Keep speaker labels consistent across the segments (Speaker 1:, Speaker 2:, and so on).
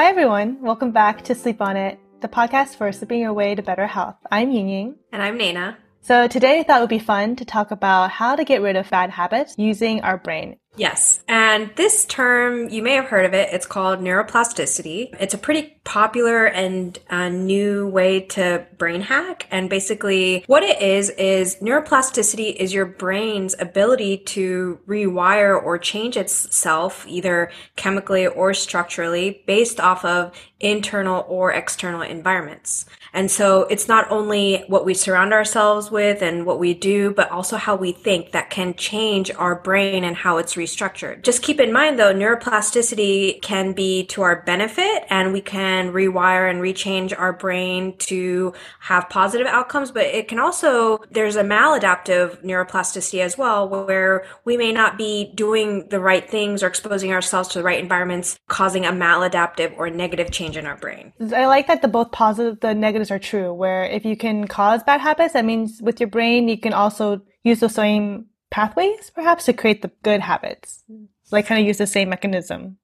Speaker 1: Hi, everyone. Welcome back to Sleep On It, the podcast for sleeping your way to better health. I'm Ying Ying.
Speaker 2: And I'm Nana.
Speaker 1: So today I thought it would be fun to talk about how to get rid of bad habits using our brain.
Speaker 2: Yes. And this term, you may have heard of it. It's called neuroplasticity. It's a pretty popular and new way to brain hack. And basically, what it is, is neuroplasticity is your brain's ability to rewire or change itself, either chemically or structurally, based off of internal or external environments. And so it's not only what we surround ourselves with and what we do, but also how we think that can change our brain and how it's restructured. Just keep in mind though, neuroplasticity can be to our benefit and we can rewire and rechange our brain to have positive outcomes, but it can also, there's a maladaptive neuroplasticity as well, where we may not be doing the right things or exposing ourselves to the right environments, causing a maladaptive or negative change in our brain.
Speaker 1: I like that the both positive, the negatives are true, where if you can cause bad habits, that means with your brain, you can also use the same pathways perhaps to create the good habits. Like kind of use the same mechanism.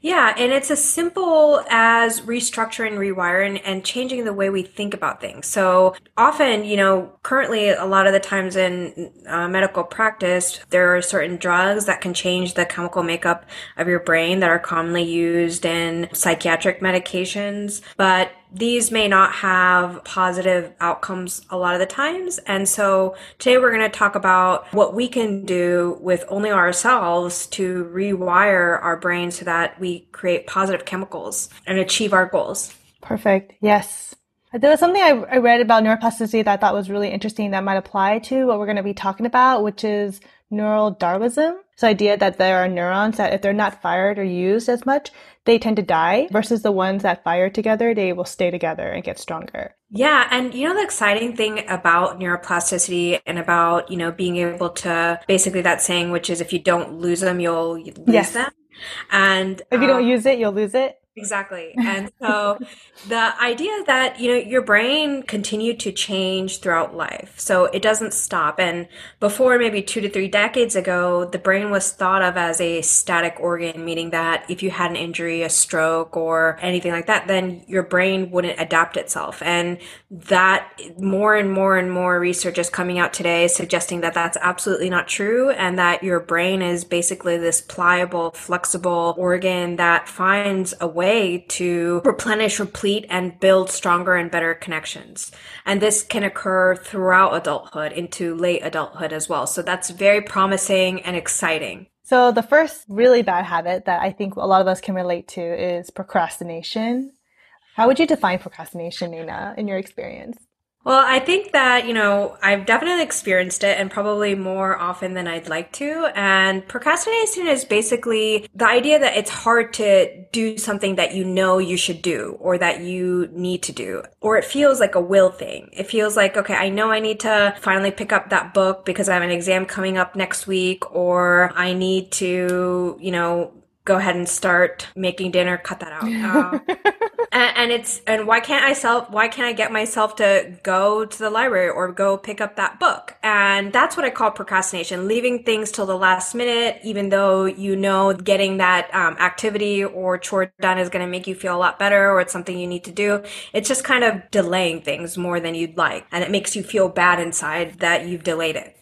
Speaker 2: Yeah, and it's as simple as restructuring, rewiring, and changing the way we think about things. So often, you know, currently a lot of the times in uh, medical practice, there are certain drugs that can change the chemical makeup of your brain that are commonly used in psychiatric medications. But these may not have positive outcomes a lot of the times. And so today we're going to talk about what we can do with only ourselves to rewire our brain so that we create positive chemicals and achieve our goals.
Speaker 1: Perfect. Yes. There was something I, I read about neuroplasticity that I thought was really interesting that might apply to what we're going to be talking about, which is neural Darwinism. So idea that there are neurons that if they're not fired or used as much, they tend to die versus the ones that fire together, they will stay together and get stronger.
Speaker 2: Yeah. And you know, the exciting thing about neuroplasticity and about, you know, being able to basically that saying, which is if you don't lose them, you'll lose yes. them. And
Speaker 1: if you um, don't use it, you'll lose it.
Speaker 2: Exactly. And so the idea that, you know, your brain continued to change throughout life. So it doesn't stop. And before maybe two to three decades ago, the brain was thought of as a static organ, meaning that if you had an injury, a stroke or anything like that, then your brain wouldn't adapt itself. And that more and more and more research is coming out today suggesting that that's absolutely not true and that your brain is basically this pliable, flexible organ that finds a way way to replenish, replete, and build stronger and better connections. And this can occur throughout adulthood into late adulthood as well. So that's very promising and exciting.
Speaker 1: So the first really bad habit that I think a lot of us can relate to is procrastination. How would you define procrastination, Nina, in your experience?
Speaker 2: Well, I think that, you know, I've definitely experienced it and probably more often than I'd like to. And procrastination is basically the idea that it's hard to do something that you know you should do or that you need to do. Or it feels like a will thing. It feels like, okay, I know I need to finally pick up that book because I have an exam coming up next week or I need to, you know, go ahead and start making dinner, cut that out. Uh, and, and, it's and why can't I self why can't I get myself to go to the library or go pick up that book? And that's what I call procrastination, leaving things till the last minute, even though you know getting that um, activity or chore done is going to make you feel a lot better or it's something you need to do. It's just kind of delaying things more than you'd like, and it makes you feel bad inside that you've delayed it.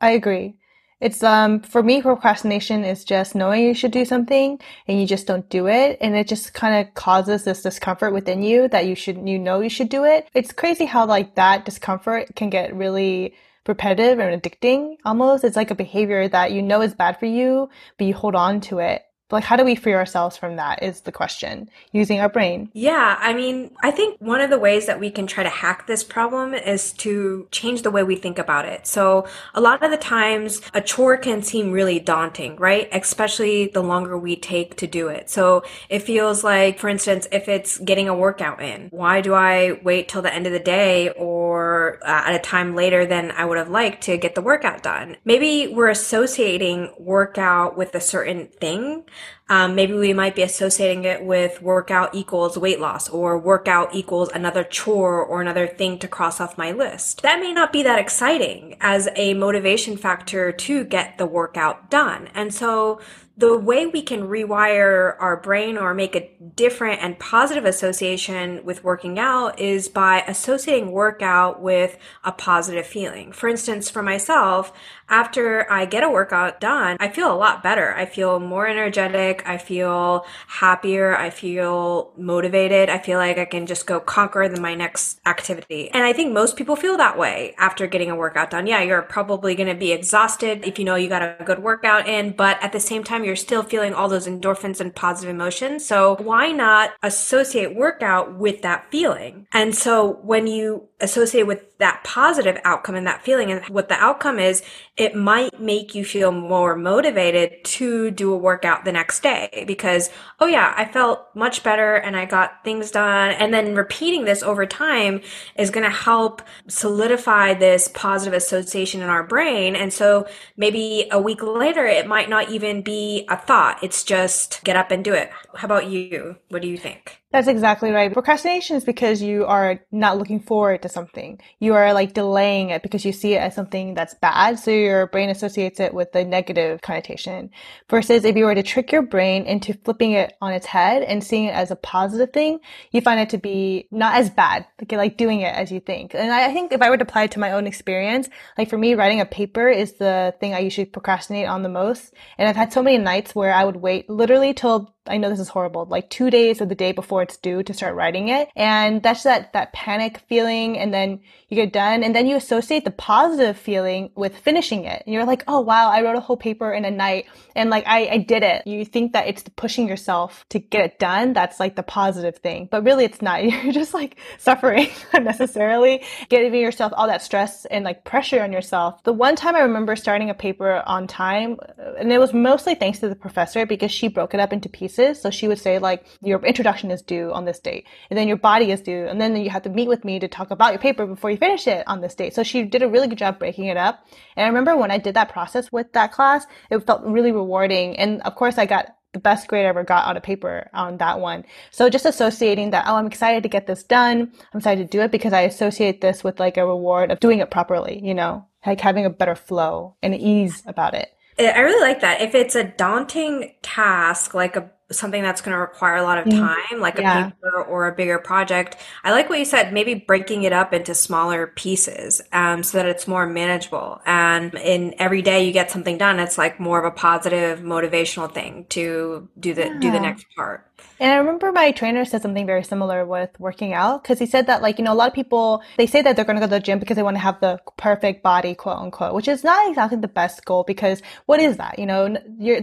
Speaker 1: I agree. It's um for me procrastination is just knowing you should do something and you just don't do it and it just kind of causes this discomfort within you that you should you know you should do it. It's crazy how like that discomfort can get really repetitive and addicting almost. It's like a behavior that you know is bad for you, but you hold on to it like how do we free ourselves from that is the question using our brain.
Speaker 2: Yeah i mean i think one of the ways that we can try to hack this problem is to change the way we think about it. So a lot of the times a chore can seem really daunting right? Especially the longer we take to do it. So it feels like for instance if it's getting a workout in why do i wait till the end of the day or uh, at a time later than i would have liked to get the workout done? Maybe we're associating workout with a certain thing Um, maybe we might be associating it with workout equals weight loss or workout equals another chore or another thing to cross off my list. That may not be that exciting as a motivation factor to get the workout done. And so the way we can rewire our brain or make a different and positive association with working out is by associating workout with a positive feeling. For instance, for myself, after I get a workout done, I feel a lot better. I feel more energetic. I feel happier. I feel motivated. I feel like I can just go conquer the, my next activity. And I think most people feel that way after getting a workout done. Yeah, you're probably going to be exhausted if you know you got a good workout in, but at the same time, you're still feeling all those endorphins and positive emotions. So why not associate workout with that feeling? And so when you associate with that positive outcome and that feeling and what the outcome is, it might make you feel more motivated to do a workout the next day because, oh yeah, I felt much better and I got things done. And then repeating this over time is going to help solidify this positive association in our brain. And so maybe a week later, it might not even be a thought. It's just get up and do it. How about you? What do you think?
Speaker 1: That's exactly right. Procrastination is because you are not looking forward to something. You are like delaying it because you see it as something that's bad. So your brain associates it with the negative connotation. Versus if you were to trick your brain into flipping it on its head and seeing it as a positive thing, you find it to be not as bad, like, like doing it as you think. And I think if I were to apply it to my own experience, like for me, writing a paper is the thing I usually procrastinate on the most. And I've had so many nights where I would wait literally till I know this is horrible, like two days or the day before it's due to start writing it. And that's that, that panic feeling. And then you get done and then you associate the positive feeling with finishing it. And you're like, oh wow, I wrote a whole paper in a night and like I, I did it. You think that it's pushing yourself to get it done. That's like the positive thing. But really it's not. You're just like suffering unnecessarily, giving yourself all that stress and like pressure on yourself. The one time I remember starting a paper on time, and it was mostly thanks to the professor because she broke it up into pieces. So she would say like, your introduction is due on this date, and then your body is due, and then you have to meet with me to talk about your paper before you finish it on this date. So she did a really good job breaking it up. And I remember when I did that process with that class, it felt really rewarding. And of course, I got the best grade I ever got on a paper on that one. So just associating that, oh, I'm excited to get this done. I'm excited to do it because I associate this with like a reward of doing it properly, you know, like having a better flow and ease about it.
Speaker 2: I really like that. If it's a daunting task, like a something that's going to require a lot of mm. time, like yeah. a paper or a bigger project. I like what you said, maybe breaking it up into smaller pieces um, so that it's more manageable. And in every day you get something done, it's like more of a positive, motivational thing to do the yeah. do the next part.
Speaker 1: And I remember my trainer said something very similar with working out because he said that like, you know, a lot of people, they say that they're going to go to the gym because they want to have the perfect body, quote unquote, which is not exactly the best goal because what is that? You know,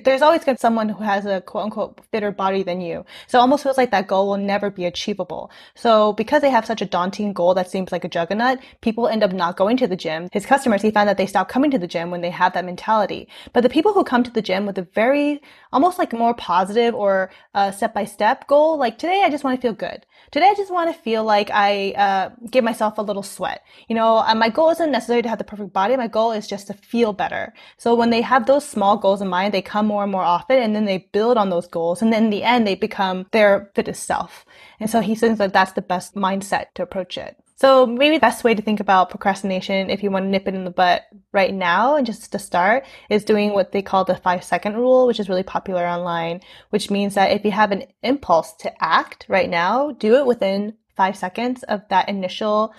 Speaker 1: there's always going to be someone who has a quote unquote fitter body than you. So it almost feels like that goal will never be achievable. So because they have such a daunting goal that seems like a juggernaut, people end up not going to the gym. His customers, he found that they stop coming to the gym when they have that mentality. But the people who come to the gym with a very, almost like more positive or uh, step by step goal. Like today, I just want to feel good. Today, I just want to feel like I uh, give myself a little sweat. You know, uh, my goal isn't necessarily to have the perfect body. My goal is just to feel better. So when they have those small goals in mind, they come more and more often, and then they build on those goals, and then in the end, they become their fittest self. And so he thinks that that's the best mindset to approach it. So maybe the best way to think about procrastination if you want to nip it in the butt right now and just to start is doing what they call the five second rule, which is really popular online, which means that if you have an impulse to act right now, do it within five seconds of that initial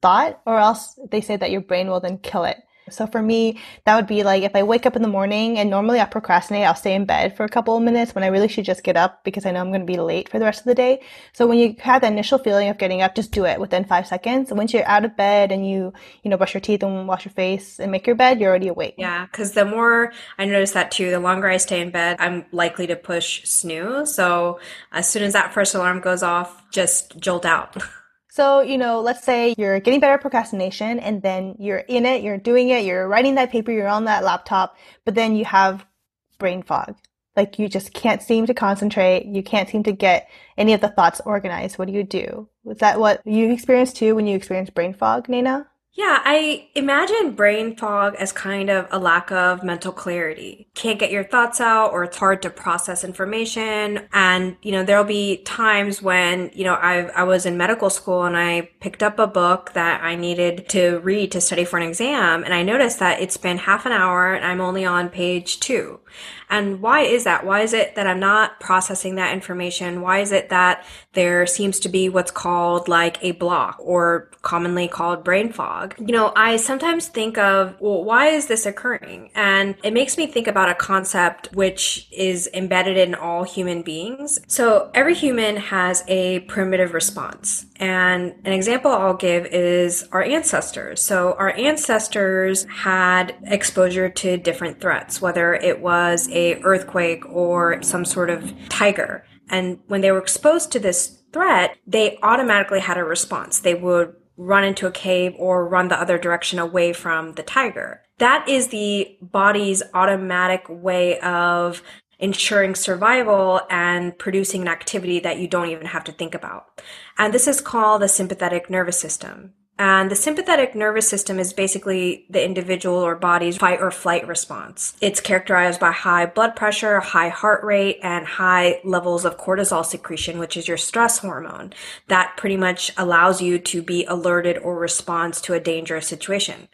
Speaker 1: thought or else they say that your brain will then kill it. So for me, that would be like if I wake up in the morning and normally I procrastinate, I'll stay in bed for a couple of minutes when I really should just get up because I know I'm going to be late for the rest of the day. So when you have the initial feeling of getting up, just do it within five seconds. And once you're out of bed and you, you know, brush your teeth and wash your face and make your bed, you're already awake.
Speaker 2: Yeah. Cause the more I notice that too, the longer I stay in bed, I'm likely to push snooze. So as soon as that first alarm goes off, just jolt out.
Speaker 1: So, you know, let's say you're getting better at procrastination and then you're in it, you're doing it, you're writing that paper, you're on that laptop, but then you have brain fog. Like you just can't seem to concentrate. You can't seem to get any of the thoughts organized. What do you do? Is that what you experienced too when you experienced brain fog, Nana?
Speaker 2: Yeah, I imagine brain fog as kind of a lack of mental clarity. Can't get your thoughts out or it's hard to process information. And, you know, there'll be times when, you know, I, I was in medical school and I picked up a book that I needed to read to study for an exam. And I noticed that it's been half an hour and I'm only on page two. And why is that? Why is it that I'm not processing that information? Why is it that there seems to be what's called like a block or commonly called brain fog? You know, I sometimes think of, well, why is this occurring? And it makes me think about a concept which is embedded in all human beings. So every human has a primitive response. And an example I'll give is our ancestors. So our ancestors had exposure to different threats, whether it was a earthquake or some sort of tiger. And when they were exposed to this threat, they automatically had a response. They would run into a cave or run the other direction away from the tiger. That is the body's automatic way of ensuring survival and producing an activity that you don't even have to think about. And this is called the sympathetic nervous system. And the sympathetic nervous system is basically the individual or body's fight or flight response. It's characterized by high blood pressure, high heart rate, and high levels of cortisol secretion, which is your stress hormone. That pretty much allows you to be alerted or respond to a dangerous situation.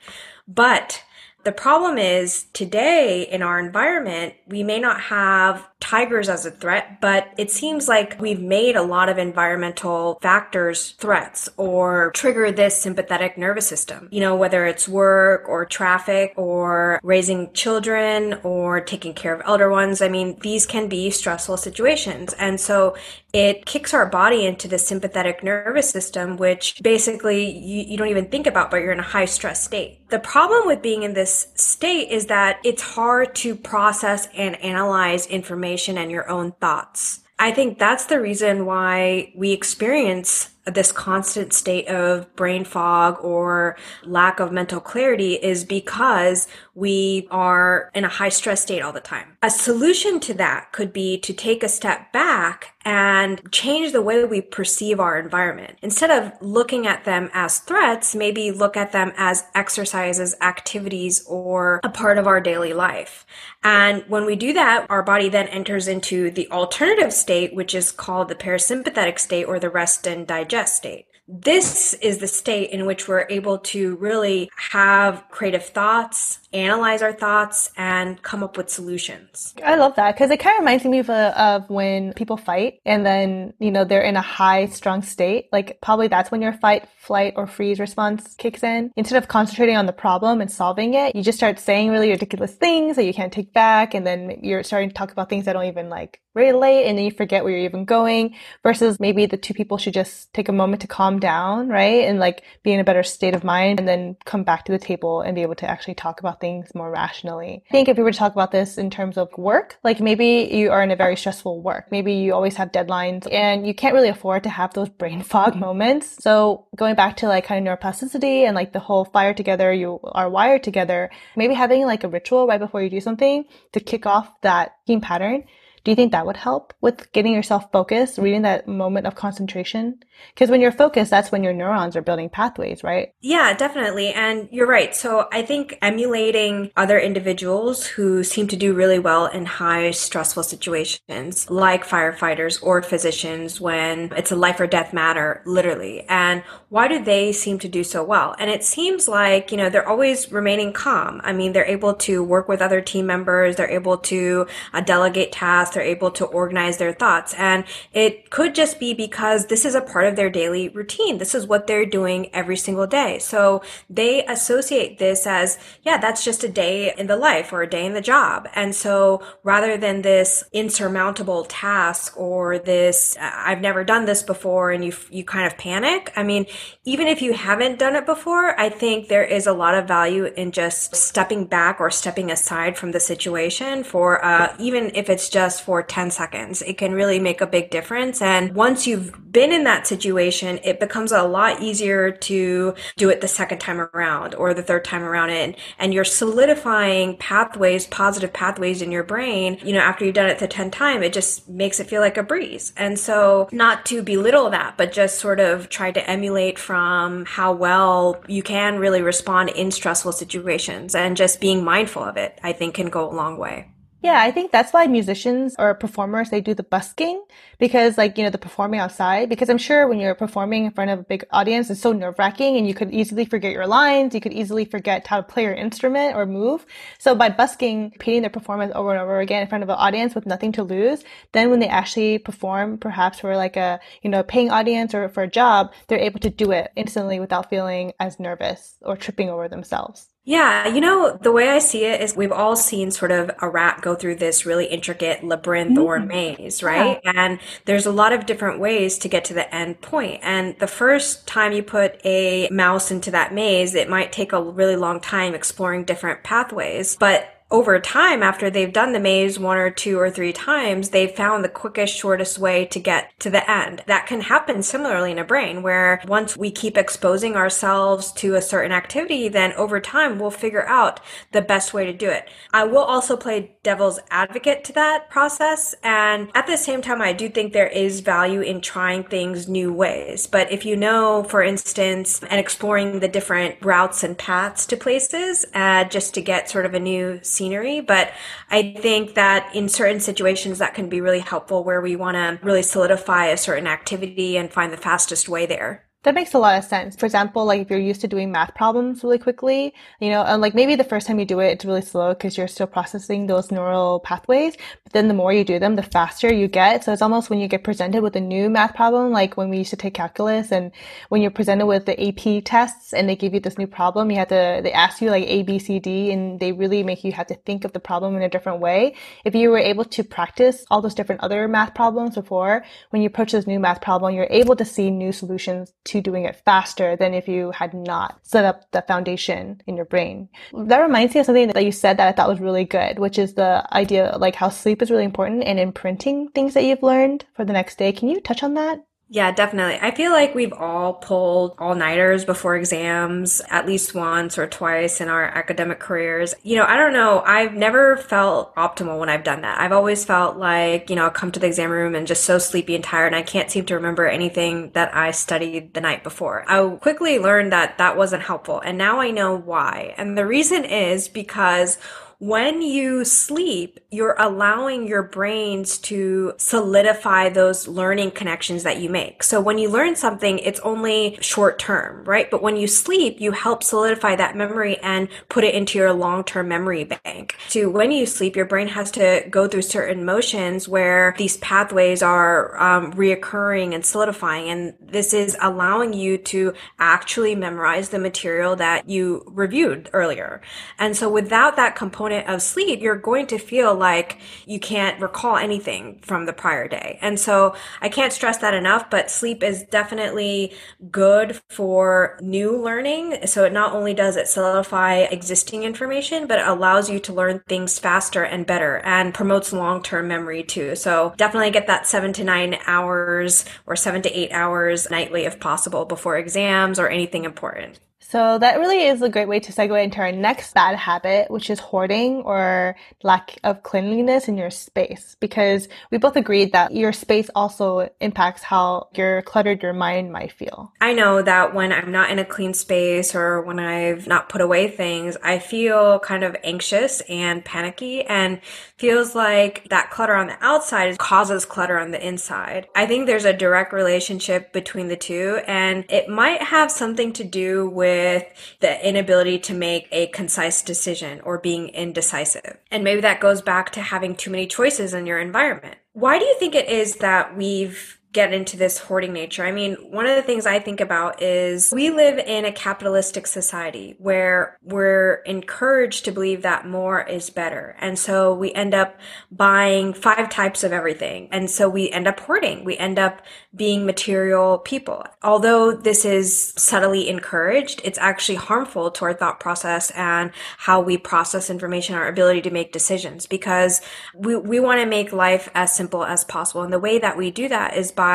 Speaker 2: But the problem is today in our environment, we may not have tigers as a threat, but it seems like we've made a lot of environmental factors threats or trigger this sympathetic nervous system. You know, whether it's work or traffic or raising children or taking care of elder ones. I mean, these can be stressful situations. And so it kicks our body into the sympathetic nervous system, which basically you, you don't even think about, but you're in a high stress state. The problem with being in this state is that it's hard to process and analyze information and your own thoughts. I think that's the reason why we experience this constant state of brain fog or lack of mental clarity is because we are in a high stress state all the time. A solution to that could be to take a step back and change the way we perceive our environment. Instead of looking at them as threats, maybe look at them as exercises, activities, or a part of our daily life. And when we do that, our body then enters into the alternative state, which is called the parasympathetic state or the rest and digest state. This is the state in which we're able to really have creative thoughts, analyze our thoughts, and come up with solutions.
Speaker 1: I love that because it kind of reminds me of, uh, of when people fight and then, you know, they're in a high, strong state. Like, probably that's when your fight, flight, or freeze response kicks in. Instead of concentrating on the problem and solving it, you just start saying really ridiculous things that you can't take back. And then you're starting to talk about things that don't even like relate and then you forget where you're even going versus maybe the two people should just take a moment to calm down, right? And like be in a better state of mind and then come back to the table and be able to actually talk about things more rationally. I think if we were to talk about this in terms of work, like maybe you are in a very stressful work. Maybe you always have deadlines and you can't really afford to have those brain fog moments. So going back to like kind of neuroplasticity and like the whole fire together, you are wired together, maybe having like a ritual right before you do something to kick off that pattern do you think that would help with getting yourself focused, reading that moment of concentration? Because when you're focused, that's when your neurons are building pathways, right?
Speaker 2: Yeah, definitely. And you're right. So I think emulating other individuals who seem to do really well in high stressful situations, like firefighters or physicians, when it's a life or death matter, literally. And why do they seem to do so well? And it seems like, you know, they're always remaining calm. I mean, they're able to work with other team members, they're able to uh, delegate tasks, they're able to organize their thoughts. And it could just be because this is a part of their daily routine. This is what they're doing every single day. So they associate this as, yeah, that's just a day in the life or a day in the job. And so rather than this insurmountable task or this, I've never done this before and you, you kind of panic. I mean, even if you haven't done it before, I think there is a lot of value in just stepping back or stepping aside from the situation for, uh, even if it's just for 10 seconds. It can really make a big difference. And once you've been in that situation, it becomes a lot easier to do it the second time around or the third time around and, and you're solidifying pathways, positive pathways in your brain. You know, after you've done it the 10 time, it just makes it feel like a breeze. And so not to belittle that, but just sort of try to emulate from how well you can really respond in stressful situations and just being mindful of it, I think can go a long way.
Speaker 1: Yeah, I think that's why musicians or performers, they do the busking because like, you know, the performing outside, because I'm sure when you're performing in front of a big audience, it's so nerve wracking and you could easily forget your lines. You could easily forget how to play your instrument or move. So by busking, repeating their performance over and over again in front of an audience with nothing to lose, then when they actually perform, perhaps for like a, you know, paying audience or for a job, they're able to do it instantly without feeling as nervous or tripping over themselves.
Speaker 2: Yeah, you know, the way I see it is we've all seen sort of a rat go through this really intricate labyrinth mm-hmm. or maze, right? Yeah. And there's a lot of different ways to get to the end point. And the first time you put a mouse into that maze, it might take a really long time exploring different pathways. But over time, after they've done the maze one or two or three times, they've found the quickest, shortest way to get to the end. That can happen similarly in a brain where once we keep exposing ourselves to a certain activity, then over time we'll figure out the best way to do it. I will also play devil's advocate to that process. And at the same time, I do think there is value in trying things new ways. But if you know, for instance, and exploring the different routes and paths to places, uh, just to get sort of a new scenery. But I think that in certain situations that can be really helpful where we want to really solidify a certain activity and find the fastest way there.
Speaker 1: That makes a lot of sense. For example, like if you're used to doing math problems really quickly, you know, and like maybe the first time you do it, it's really slow because you're still processing those neural pathways. But then the more you do them, the faster you get. So it's almost when you get presented with a new math problem, like when we used to take calculus and when you're presented with the AP tests and they give you this new problem, you have to, they ask you like A, B, C, D, and they really make you have to think of the problem in a different way. If you were able to practice all those different other math problems before, when you approach this new math problem, you're able to see new solutions to doing it faster than if you had not set up the foundation in your brain. That reminds me of something that you said that I thought was really good, which is the idea like how sleep is really important and imprinting things that you've learned for the next day. Can you touch on that?
Speaker 2: Yeah, definitely. I feel like we've all pulled all nighters before exams at least once or twice in our academic careers. You know, I don't know. I've never felt optimal when I've done that. I've always felt like, you know, I come to the exam room and just so sleepy and tired and I can't seem to remember anything that I studied the night before. I quickly learned that that wasn't helpful. And now I know why. And the reason is because when you sleep, you're allowing your brains to solidify those learning connections that you make. So when you learn something, it's only short term, right? But when you sleep, you help solidify that memory and put it into your long term memory bank. So when you sleep, your brain has to go through certain motions where these pathways are um, reoccurring and solidifying. And this is allowing you to actually memorize the material that you reviewed earlier. And so without that component, component of sleep, you're going to feel like you can't recall anything from the prior day. And so I can't stress that enough, but sleep is definitely good for new learning. So it not only does it solidify existing information, but it allows you to learn things faster and better and promotes long-term memory too. So definitely get that seven to nine hours or seven to eight hours nightly if possible before exams or anything important.
Speaker 1: So that really is a great way to segue into our next bad habit, which is hoarding or lack of cleanliness in your space. Because we both agreed that your space also impacts how your cluttered your mind might feel.
Speaker 2: I know that when I'm not in a clean space or when I've not put away things, I feel kind of anxious and panicky and feels like that clutter on the outside causes clutter on the inside. I think there's a direct relationship between the two and it might have something to do with with the inability to make a concise decision or being indecisive. And maybe that goes back to having too many choices in your environment. Why do you think it is that we've get into this hoarding nature. I mean, one of the things I think about is we live in a capitalistic society where we're encouraged to believe that more is better. And so we end up buying five types of everything. And so we end up hoarding. We end up being material people. Although this is subtly encouraged, it's actually harmful to our thought process and how we process information, our ability to make decisions because we, we want to make life as simple as possible. And the way that we do that is by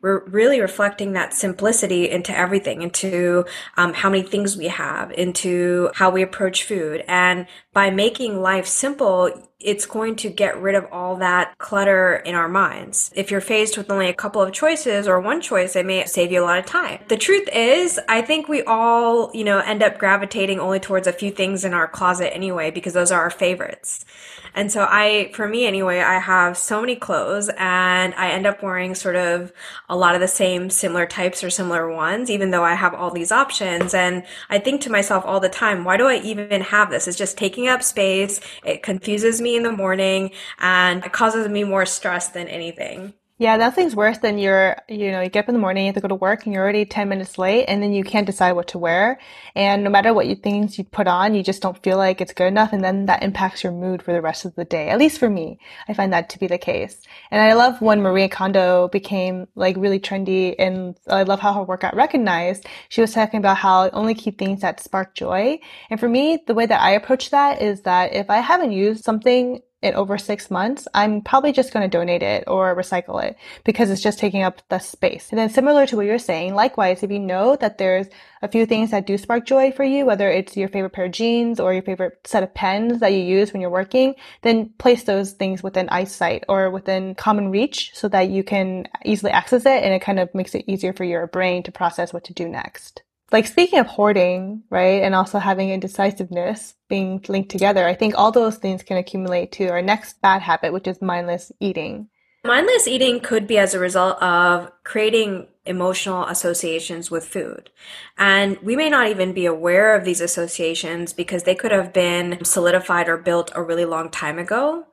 Speaker 2: re- really reflecting that simplicity into everything, into um, how many things we have, into how we approach food. And by making life simple, it's going to get rid of all that clutter in our minds. If you're faced with only a couple of choices or one choice, it may save you a lot of time. The truth is, I think we all, you know, end up gravitating only towards a few things in our closet anyway, because those are our favorites. And so I, for me anyway, I have so many clothes and I end up wearing sort of a lot of the same similar types or similar ones, even though I have all these options. And I think to myself all the time, why do I even have this? It's just taking up space. It confuses me in the morning and it causes me more stress than anything.
Speaker 1: Yeah, nothing's worse than you're, you know, you get up in the morning, you have to go to work and you're already 10 minutes late and then you can't decide what to wear. And no matter what you things you put on, you just don't feel like it's good enough. And then that impacts your mood for the rest of the day. At least for me, I find that to be the case. And I love when Marie Kondo became like really trendy and I love how her work got recognized. She was talking about how only keep things that spark joy. And for me, the way that I approach that is that if I haven't used something it over six months, I'm probably just going to donate it or recycle it because it's just taking up the space. And then similar to what you're saying, likewise, if you know that there's a few things that do spark joy for you, whether it's your favorite pair of jeans or your favorite set of pens that you use when you're working, then place those things within eyesight or within common reach so that you can easily access it and it kind of makes it easier for your brain to process what to do next like speaking of hoarding, right, and also having indecisiveness being linked together, I think all those things can accumulate to our next bad habit, which is mindless eating.
Speaker 2: Mindless eating could be as a result of creating emotional associations with food. And we may not even be aware of these associations because they could have been solidified or built a really long time ago.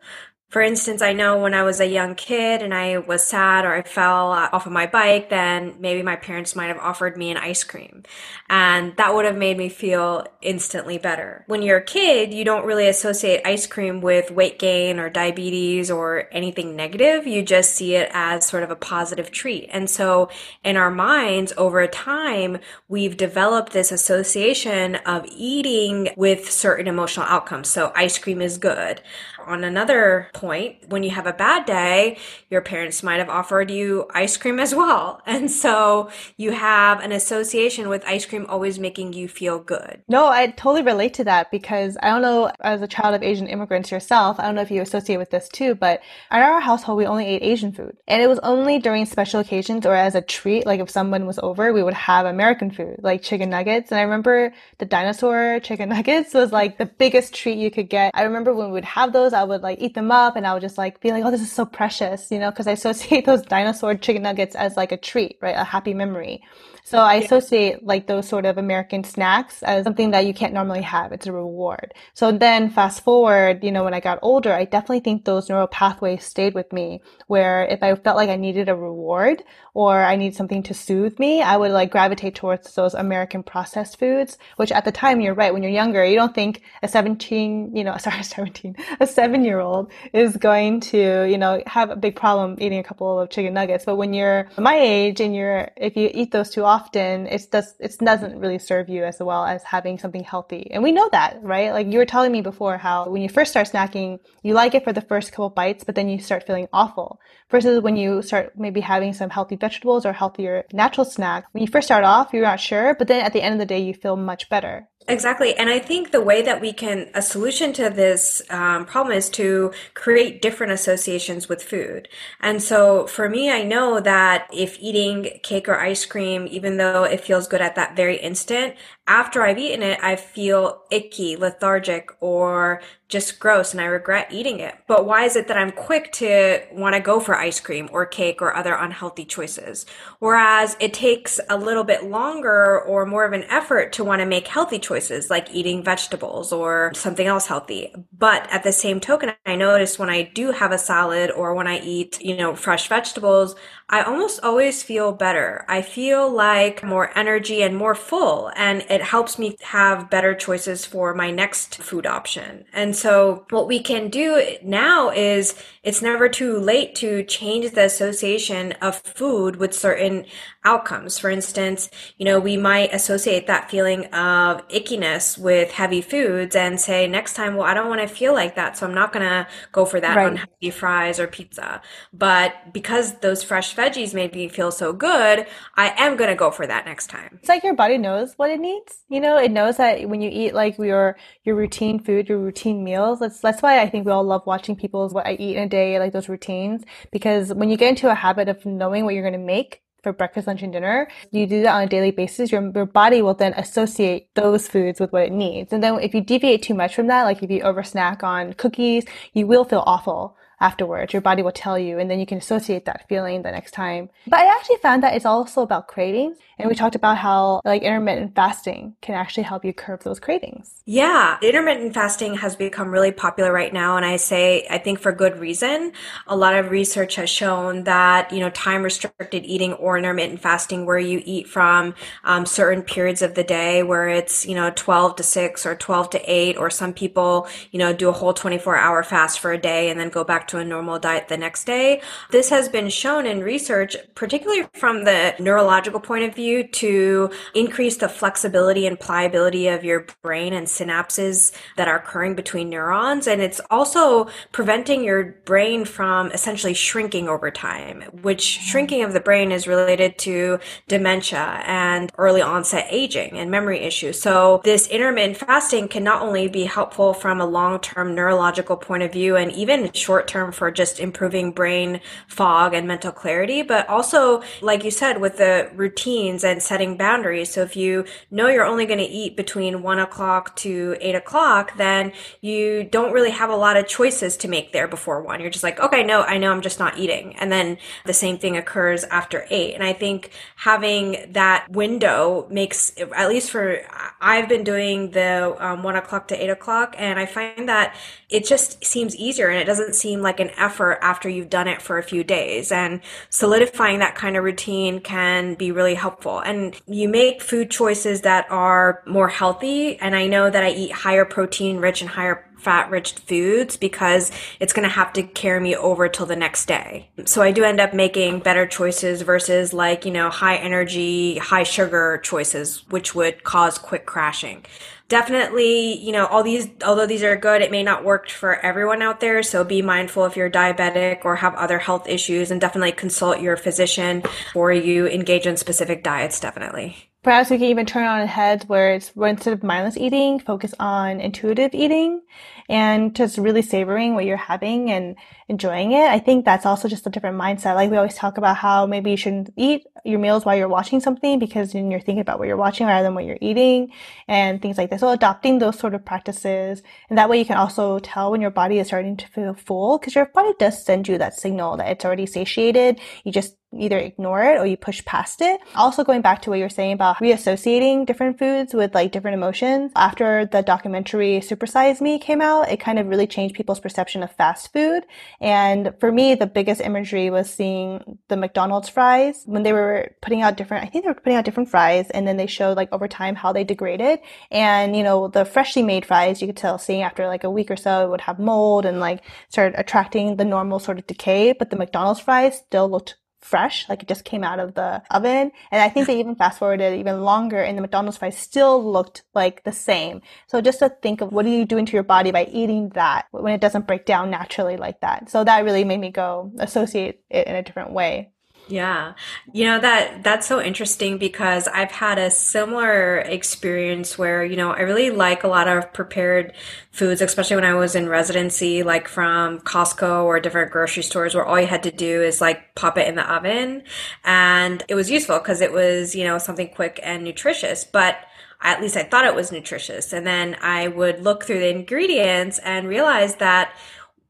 Speaker 2: For instance, I know when I was a young kid and I was sad or I fell off of my bike, then maybe my parents might have offered me an ice cream. And that would have made me feel instantly better. When you're a kid, you don't really associate ice cream with weight gain or diabetes or anything negative. You just see it as sort of a positive treat. And so in our minds, over time, we've developed this association of eating with certain emotional outcomes. So ice cream is good on another point, when you have a bad day, your parents might have offered you ice cream as well. And so you have an association with ice cream always making you feel good.
Speaker 1: No, I totally relate to that because I don't know, as a child of Asian immigrants yourself, I don't know if you associate with this too, but in our household, we only ate Asian food. And it was only during special occasions or as a treat, like if someone was over, we would have American food, like chicken nuggets. And I remember the dinosaur chicken nuggets was like the biggest treat you could get. I remember when we would have those, I would like eat them up and I would just like be like, oh, this is so precious, you know, because I associate those dinosaur chicken nuggets as like a treat, right? A happy memory. So I associate like those sort of American snacks as something that you can't normally have. It's a reward. So then fast forward, you know, when I got older, I definitely think those neural pathways stayed with me where if I felt like I needed a reward or I need something to soothe me, I would like gravitate towards those American processed foods, which at the time, you're right. When you're younger, you don't think a 17, you know, sorry, 17, a seven year old is going to, you know, have a big problem eating a couple of chicken nuggets. But when you're my age and you're, if you eat those too often, often it does it doesn't really serve you as well as having something healthy. And we know that, right? Like you were telling me before how when you first start snacking, you like it for the first couple bites, but then you start feeling awful. Versus when you start maybe having some healthy vegetables or healthier natural snack. When you first start off, you're not sure, but then at the end of the day, you feel much better.
Speaker 2: Exactly. And I think the way that we can, a solution to this um, problem is to create different associations with food. And so for me, I know that if eating cake or ice cream, even though it feels good at that very instant, after I've eaten it, I feel icky, lethargic, or just gross and I regret eating it. But why is it that I'm quick to want to go for ice cream or cake or other unhealthy choices? Whereas it takes a little bit longer or more of an effort to want to make healthy choices like eating vegetables or something else healthy. But at the same token, I notice when I do have a salad or when I eat, you know, fresh vegetables, I almost always feel better. I feel like more energy and more full and it helps me have better choices for my next food option. And so what we can do now is it's never too late to change the association of food with certain outcomes. For instance, you know, we might associate that feeling of ickiness with heavy foods and say next time, well, I don't want to feel like that. So I'm not going to go for that right. unhealthy fries or pizza. But because those fresh veggies made me feel so good, I am going to go for that next time.
Speaker 1: It's like your body knows what it needs. You know, it knows that when you eat like your, your routine food, your routine meals, that's, that's why I think we all love watching people's what I eat in a day, like those routines, because when you get into a habit of knowing what you're going to make, for breakfast, lunch, and dinner, you do that on a daily basis, your, your body will then associate those foods with what it needs. And then if you deviate too much from that, like if you over snack on cookies, you will feel awful afterwards. Your body will tell you, and then you can associate that feeling the next time. But I actually found that it's also about cravings. And we talked about how like intermittent fasting can actually help you curb those cravings.
Speaker 2: Yeah, intermittent fasting has become really popular right now. And I say, I think for good reason. A lot of research has shown that, you know, time restricted eating or intermittent fasting where you eat from um, certain periods of the day where it's, you know, 12 to 6 or 12 to 8, or some people, you know, do a whole 24 hour fast for a day and then go back to a normal diet the next day. This has been shown in research, particularly from the neurological point of view, to increase the flexibility and pliability of your brain and synapses that are occurring between neurons. And it's also preventing your brain from essentially shrinking over time, which shrinking of the brain is related to dementia and early onset aging and memory issues. So this intermittent fasting can not only be helpful from a long-term neurological point of view and even short term for just improving brain fog and mental clarity, but also, like you said, with the routines and setting boundaries. So if you know you're only going to eat between one o'clock to eight o'clock, then you don't really have a lot of choices to make there before one. You're just like, okay, no, I know I'm just not eating. And then the same thing occurs after eight. And I think having that window makes, at least for, I've been doing the um, one o'clock to eight o'clock, and I find that it just seems easier and it doesn't seem like an effort after you've done it for a few days. And solidifying that kind of routine can be really helpful. And you make food choices that are more healthy. And I know that I eat higher protein rich and higher fat rich foods because it's going to have to carry me over till the next day. So I do end up making better choices versus like, you know, high energy, high sugar choices, which would cause quick crashing definitely, you know, all these, although these are good, it may not work for everyone out there. So be mindful if you're diabetic or have other health issues and definitely consult your physician before you engage in specific diets, definitely.
Speaker 1: Perhaps we can even turn on a head where it's instead of mindless eating, focus on intuitive eating and just really savoring what you're having and enjoying it. I think that's also just a different mindset. Like we always talk about how maybe you shouldn't eat your meals while you're watching something because then you're thinking about what you're watching rather than what you're eating and things like this. So adopting those sort of practices and that way you can also tell when your body is starting to feel full because your body does send you that signal that it's already satiated. You just either ignore it or you push past it. Also going back to what you're saying about reassociating different foods with like different emotions. After the documentary Supersize Me came out, it kind of really changed people's perception of fast food. And for me, the biggest imagery was seeing the McDonald's fries when they were putting out different, I think they were putting out different fries and then they showed like over time how they degraded. And, you know, the freshly made fries, you could tell seeing after like a week or so, it would have mold and like start attracting the normal sort of decay. But the McDonald's fries still looked fresh, like it just came out of the oven. And I think they even fast forwarded it even longer and the McDonald's fries still looked like the same. So just to think of what are you doing to your body by eating that when it doesn't break down naturally like that. So that really made me go associate it in a different way.
Speaker 2: Yeah. You know that that's so interesting because I've had a similar experience where, you know, I really like a lot of prepared foods, especially when I was in residency, like from Costco or different grocery stores where all you had to do is like pop it in the oven. And it was useful because it was, you know, something quick and nutritious. But at least I thought it was nutritious. And then I would look through the ingredients and realize that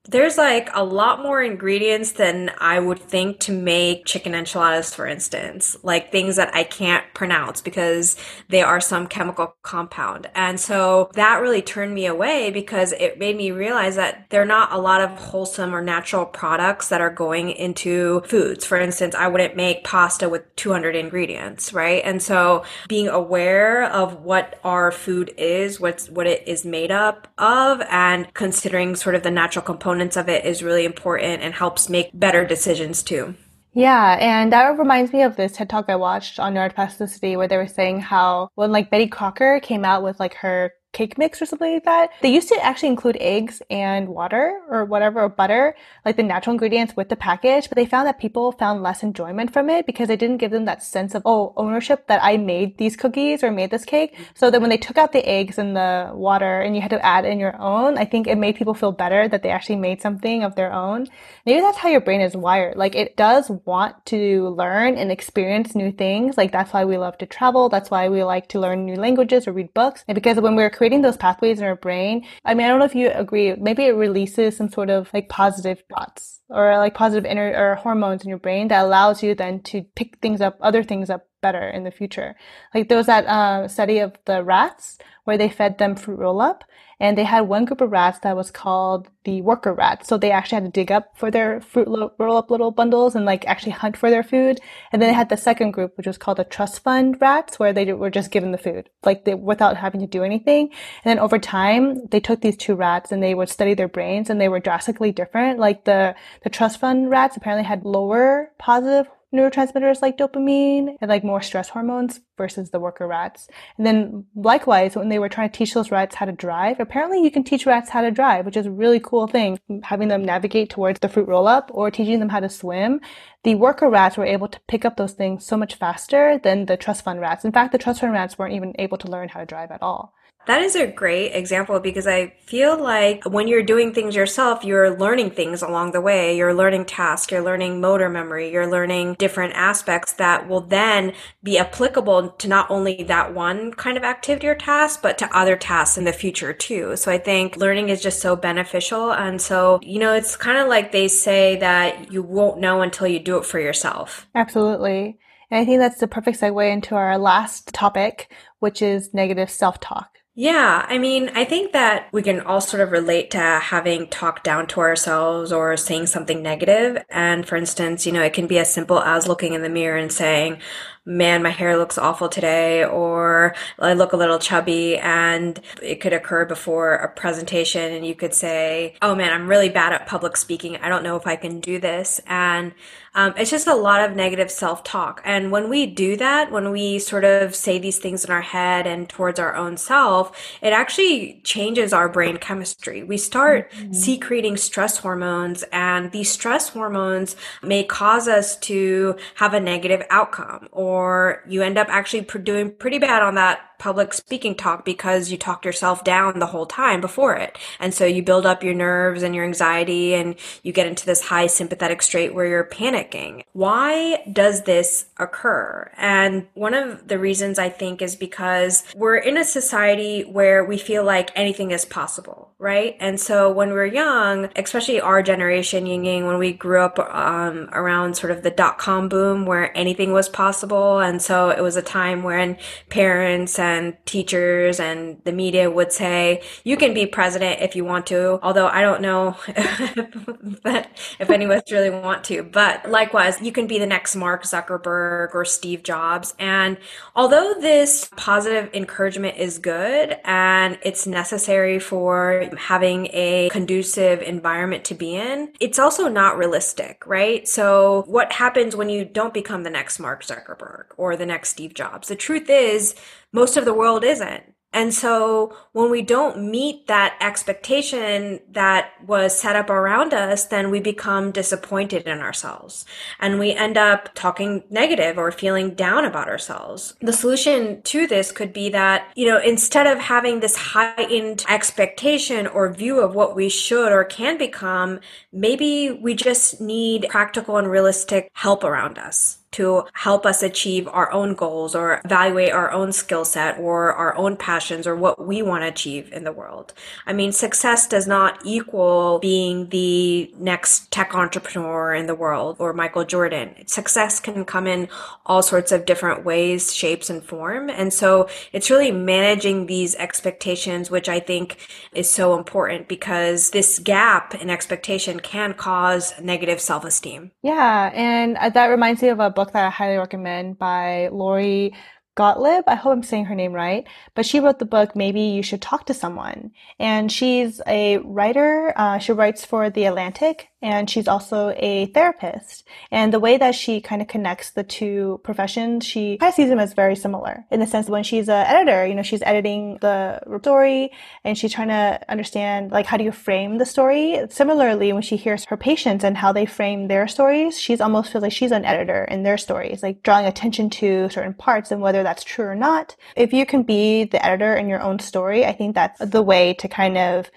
Speaker 2: there's like a lot more ingredients than I would think to make chicken enchiladas, for instance, like things that I can't pronounce because they are some chemical compound. And so that really turned me away because it made me realize that there are not a lot of wholesome or natural products that are going into foods. For instance, I wouldn't make pasta with 200 ingredients, right? And so being aware of what our food is, what's, what it is made up of, and considering sort of the natural components components of it is really important and helps make better decisions too.
Speaker 1: Yeah, and that reminds me of this TED talk I watched on neuroplasticity where they were saying how when like Betty Crocker came out with like her cake mix or something like that. They used to actually include eggs and water or whatever, or butter, like the natural ingredients with the package, but they found that people found less enjoyment from it because it didn't give them that sense of, oh, ownership that I made these cookies or made this cake. Mm-hmm. So that when they took out the eggs and the water and you had to add in your own, I think it made people feel better that they actually made something of their own. Maybe that's how your brain is wired. Like it does want to learn and experience new things. Like that's why we love to travel. That's why we like to learn new languages or read books. And because when we're creating those pathways in our brain, I mean, I don't know if you agree, maybe it releases some sort of like positive thoughts or like positive inner or hormones in your brain that allows you then to pick things up, other things up better in the future. Like was that uh, study of the rats where they fed them fruit roll up and they had one group of rats that was called the worker rats. So they actually had to dig up for their fruit roll up little bundles and like actually hunt for their food. And then they had the second group, which was called the trust fund rats, where they were just given the food, like they, without having to do anything. And then over time, they took these two rats and they would study their brains and they were drastically different. Like the, the trust fund rats apparently had lower positive neurotransmitters like dopamine and like more stress hormones versus the worker rats. And then likewise, when they were trying to teach those rats how to drive, apparently you can teach rats how to drive, which is a really cool thing. Having them navigate towards the fruit roll up or teaching them how to swim. The worker rats were able to pick up those things so much faster than the trust fund rats. In fact, the trust fund rats weren't even able to learn how to drive at all.
Speaker 2: That is a great example because I feel like when you're doing things yourself, you're learning things along the way. You're learning tasks, you're learning motor memory, you're learning different aspects that will then be applicable to not only that one kind of activity or task, but to other tasks in the future too. So I think learning is just so beneficial. And so, you know, it's kind of like they say that you won't know until you do it for yourself.
Speaker 1: Absolutely. And I think that's the perfect segue into our last topic, which is negative self talk.
Speaker 2: Yeah, I mean, I think that we can all sort of relate to having talked down to ourselves or saying something negative. And for instance, you know, it can be as simple as looking in the mirror and saying, man, my hair looks awful today, or I look a little chubby. And it could occur before a presentation and you could say, oh man, I'm really bad at public speaking. I don't know if I can do this. And um, it's just a lot of negative self talk. And when we do that, when we sort of say these things in our head and towards our own self, it actually changes our brain chemistry. We start mm-hmm. secreting stress hormones, and these stress hormones may cause us to have a negative outcome, or you end up actually doing pretty bad on that public speaking talk because you talked yourself down the whole time before it. And so you build up your nerves and your anxiety and you get into this high sympathetic state where you're panicking. Why does this occur? And one of the reasons I think is because we're in a society where we feel like anything is possible, right? And so when we're young, especially our generation, Ying Ying, when we grew up um, around sort of the dot com boom where anything was possible. And so it was a time when parents and teachers and the media would say, you can be president if you want to, although I don't know if any of us really want to. But likewise, you can be the next Mark Zuckerberg or Steve Jobs. And although this positive encouragement is good and it's necessary for having a conducive environment to be in, it's also not realistic, right? So what happens when you don't become the next Mark Zuckerberg or the next Steve Jobs? The truth is, most of the world isn't. And so when we don't meet that expectation that was set up around us, then we become disappointed in ourselves and we end up talking negative or feeling down about ourselves. The solution to this could be that, you know, instead of having this heightened expectation or view of what we should or can become, maybe we just need practical and realistic help around us to help us achieve our own goals or evaluate our own skill set or our own passions or what we want to achieve in the world. I mean, success does not equal being the next tech entrepreneur in the world or Michael Jordan. Success can come in all sorts of different ways, shapes, and form. And so it's really managing these expectations, which I think is so important because this gap in expectation can cause negative self esteem.
Speaker 1: Yeah. And uh, that reminds me of a book that I highly recommend by Lori Gottlieb. I hope I'm saying her name right, but she wrote the book Maybe You Should Talk to Someone. And she's a writer. Uh, she writes for The Atlantic and she's also a therapist. And the way that she kind of connects the two professions, she kind of sees them as very similar in the sense that when she's an editor, you know, she's editing the story and she's trying to understand like how do you frame the story. Similarly, when she hears her patients and how they frame their stories, she's almost feels like she's an editor in their stories, like drawing attention to certain parts and whether that's true or not. If you can be the editor in your own story, I think that's the way to kind of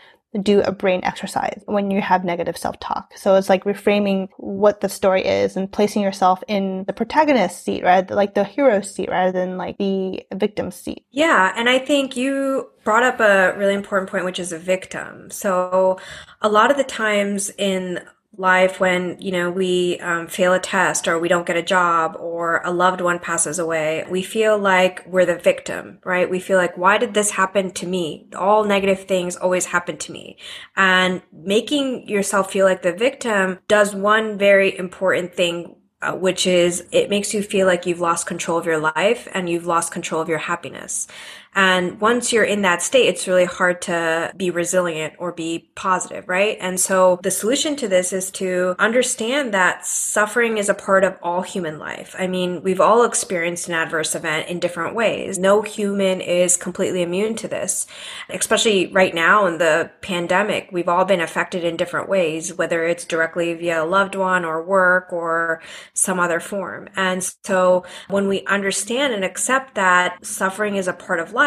Speaker 1: do a brain exercise when you have negative self-talk. So it's like reframing what the story is and placing yourself in the protagonist seat, right? Like the hero seat rather than like the victim seat.
Speaker 2: Yeah. And I think you brought up a really important point, which is a victim. So a lot of the times in life when you know we um, fail a test or we don't get a job or a loved one passes away. We feel like we're the victim right? We feel like why did this happen to me? All negative things always happen to me. And making yourself feel like the victim does one very important thing uh, which is it makes you feel like you've lost control of your life and you've lost control of your happiness and once you're in that state, it's really hard to be resilient or be positive, right? And so the solution to this is to understand that suffering is a part of all human life. I mean, we've all experienced an adverse event in different ways. No human is completely immune to this, especially right now in the pandemic. We've all been affected in different ways, whether it's directly via a loved one or work or some other form. And so when we understand and accept that suffering is a part of life,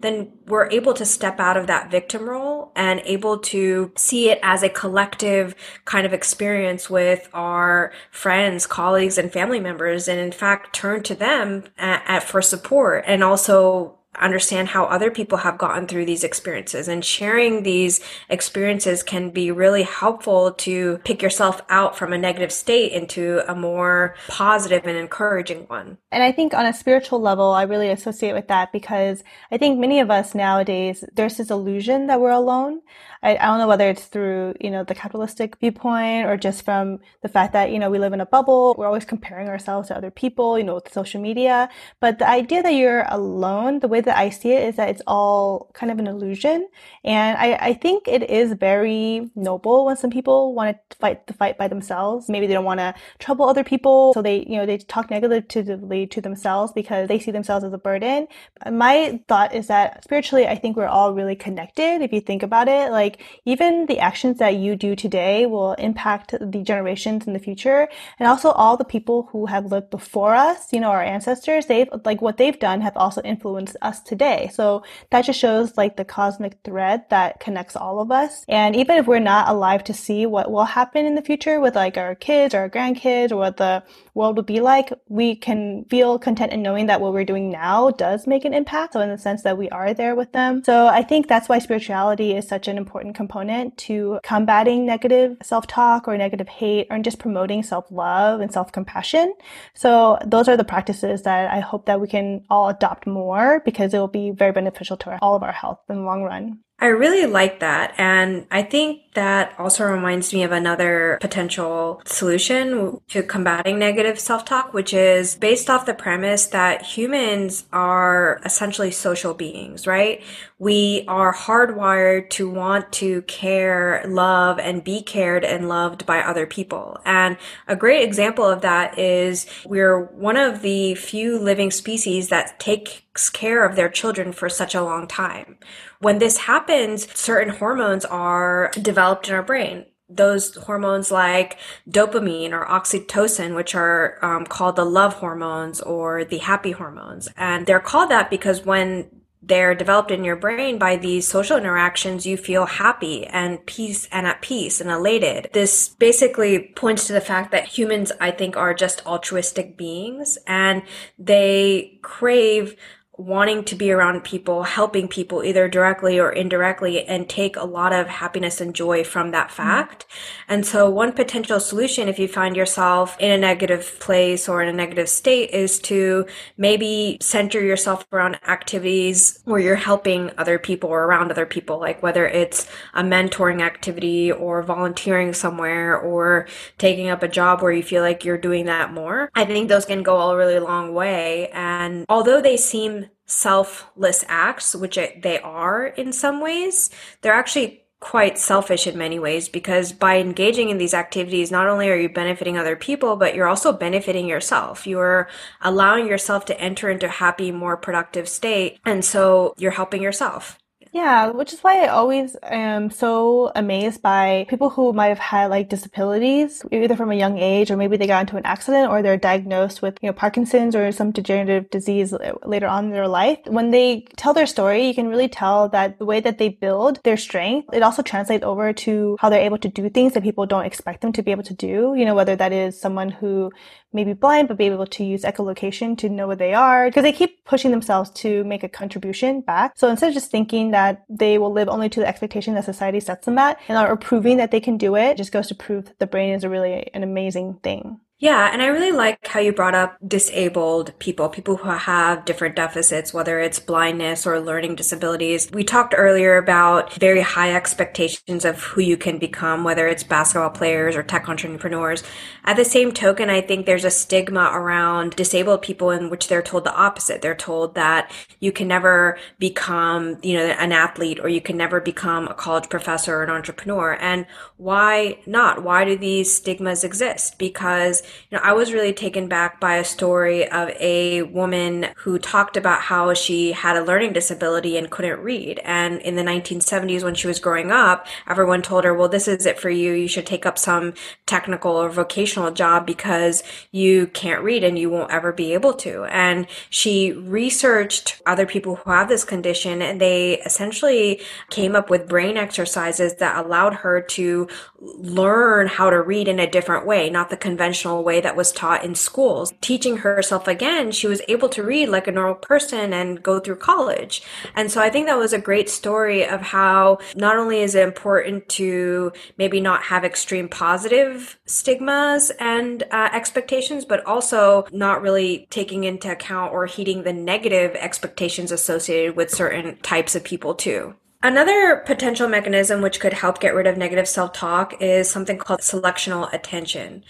Speaker 2: then we're able to step out of that victim role and able to see it as a collective kind of experience with our friends, colleagues, and family members. And in fact, turn to them at, at for support and also understand how other people have gotten through these experiences and sharing these experiences can be really helpful to pick yourself out from a negative state into a more positive and encouraging one.
Speaker 1: And I think on a spiritual level, I really associate with that because I think many of us nowadays, there's this illusion that we're alone. I, I don't know whether it's through, you know, the capitalistic viewpoint or just from the fact that, you know, we live in a bubble. We're always comparing ourselves to other people, you know, with social media. But the idea that you're alone, the way that I see it is that it's all kind of an illusion. And I, I think it is very noble when some people want to fight the fight by themselves. Maybe they don't want to trouble other people. So they, you know, they talk negatively to themselves because they see themselves as a burden. My thought is that spiritually, I think we're all really connected. If you think about it, like, even the actions that you do today will impact the generations in the future. And also all the people who have lived before us, you know, our ancestors, they've, like what they've done have also influenced us today. So that just shows like the cosmic thread that connects all of us. And even if we're not alive to see what will happen in the future with like our kids or our grandkids or what the world would be like, we can feel content in knowing that what we're doing now does make an impact. So in the sense that we are there with them. So I think that's why spirituality is such an important component to combating negative self-talk or negative hate or just promoting self-love and self-compassion. So those are the practices that I hope that we can all adopt more because it will be very beneficial to our, all of our health in the long run.
Speaker 2: I really like that. And I think that also reminds me of another potential solution to combating negative self talk, which is based off the premise that humans are essentially social beings, right? We are hardwired to want to care, love, and be cared and loved by other people. And a great example of that is we're one of the few living species that takes care of their children for such a long time when this happens, certain hormones are developed in our brain those hormones like dopamine or oxytocin, which are um, called the love hormones or the happy hormones. And they're called that because when they're developed in your brain by these social interactions, you feel happy and peace and at peace and elated. This basically points to the fact that humans, I think, are just altruistic beings and they crave wanting to be around people, helping people either directly or indirectly, and take a lot of happiness and joy from that mm-hmm. fact. Mm-hmm. And so, one potential solution, if you find yourself in a negative place or in a negative state, is to maybe center yourself around activities where you're helping other people or around other people, like whether it's a mentoring activity or volunteering somewhere or taking up a job where you feel like you're doing that more. I think those can go a really long way. And although they seem selfless acts, which they are in some ways, they're actually quite selfish in many ways because by engaging in these activities, not only are you benefiting other people, but you're also benefiting yourself. You're allowing yourself to enter into a happy, more productive state. And so you're helping yourself.
Speaker 1: Yeah, which is why I always am so amazed by people who might have had like disabilities, either from a young age or maybe they got into an accident or they're diagnosed with, you know, Parkinson's or some degenerative disease later on in their life. When they tell their story, you can really tell that the way that they build their strength, it also translates over to how they're able to do things that people don't expect them to be able to do. You know, whether that is someone who may be blind, but be able to use echolocation to know where they are because they keep pushing themselves to make a contribution back. So instead of just thinking that they will live only to the expectation that society sets them at and are proving that they can do it, it just goes to prove that the brain is a really an amazing thing.
Speaker 2: Yeah, and I really like how you brought up disabled people, people who have different deficits, whether it's blindness or learning disabilities. We talked earlier about very high expectations of who you can become, whether it's basketball players or tech entrepreneurs. At the same token, I think there's a stigma around disabled people in which they're told the opposite. They're told that you can never become, you know, an athlete or you can never become a college professor or an entrepreneur. And why not? Why do these stigmas exist? Because you know, I was really taken back by a story of a woman who talked about how she had a learning disability and couldn't read. And in the 1970s, when she was growing up, everyone told her, well, this is it for you. You should take up some technical or vocational job because you can't read and you won't ever be able to. And she researched other people who have this condition and they essentially came up with brain exercises that allowed her to learn how to read in a different way, not the conventional way that was taught in schools. Teaching herself again, she was able to read like a normal person and go through college. And so I think that was a great story of how not only is it important to maybe not have extreme positive stigmas and uh, expectations, but also not really taking into account or heeding the negative expectations associated with certain types of people too. Another potential mechanism which could help get rid of negative self talk is something called selectional attention.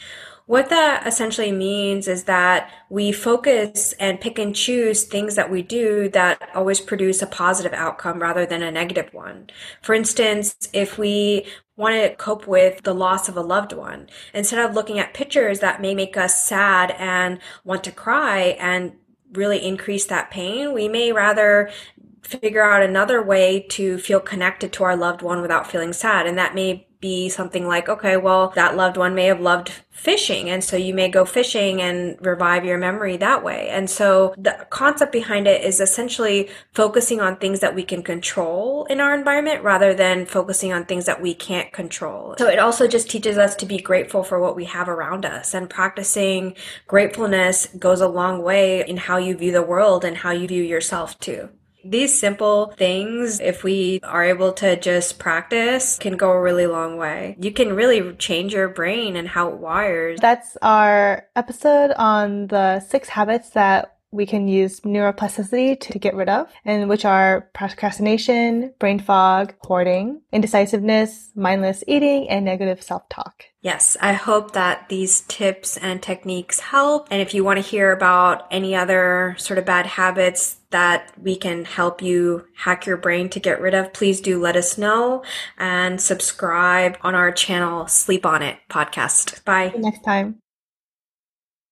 Speaker 2: What that essentially means is that we focus and pick and choose things that we do that always produce a positive outcome rather than a negative one. For instance, if we want to cope with the loss of a loved one, instead of looking at pictures that may make us sad and want to cry and really increase that pain, we may rather figure out another way to feel connected to our loved one without feeling sad. And that may be something like, okay, well, that loved one may have loved fishing. And so you may go fishing and revive your memory that way. And so the concept behind it is essentially focusing on things that we can control in our environment rather than focusing on things that we can't control. So it also just teaches us to be grateful for what we have around us and practicing gratefulness goes a long way in how you view the world and how you view yourself too. These simple things, if we are able to just practice, can go a really long way. You can really change your brain and how it wires.
Speaker 1: That's our episode on the six habits that we can use neuroplasticity to get rid of, and which are procrastination, brain fog, hoarding, indecisiveness, mindless eating, and negative self-talk.
Speaker 2: Yes, I hope that these tips and techniques help. And if you want to hear about any other sort of bad habits that we can help you hack your brain to get rid of, please do let us know and subscribe on our channel, Sleep On It podcast. Bye.
Speaker 1: next time.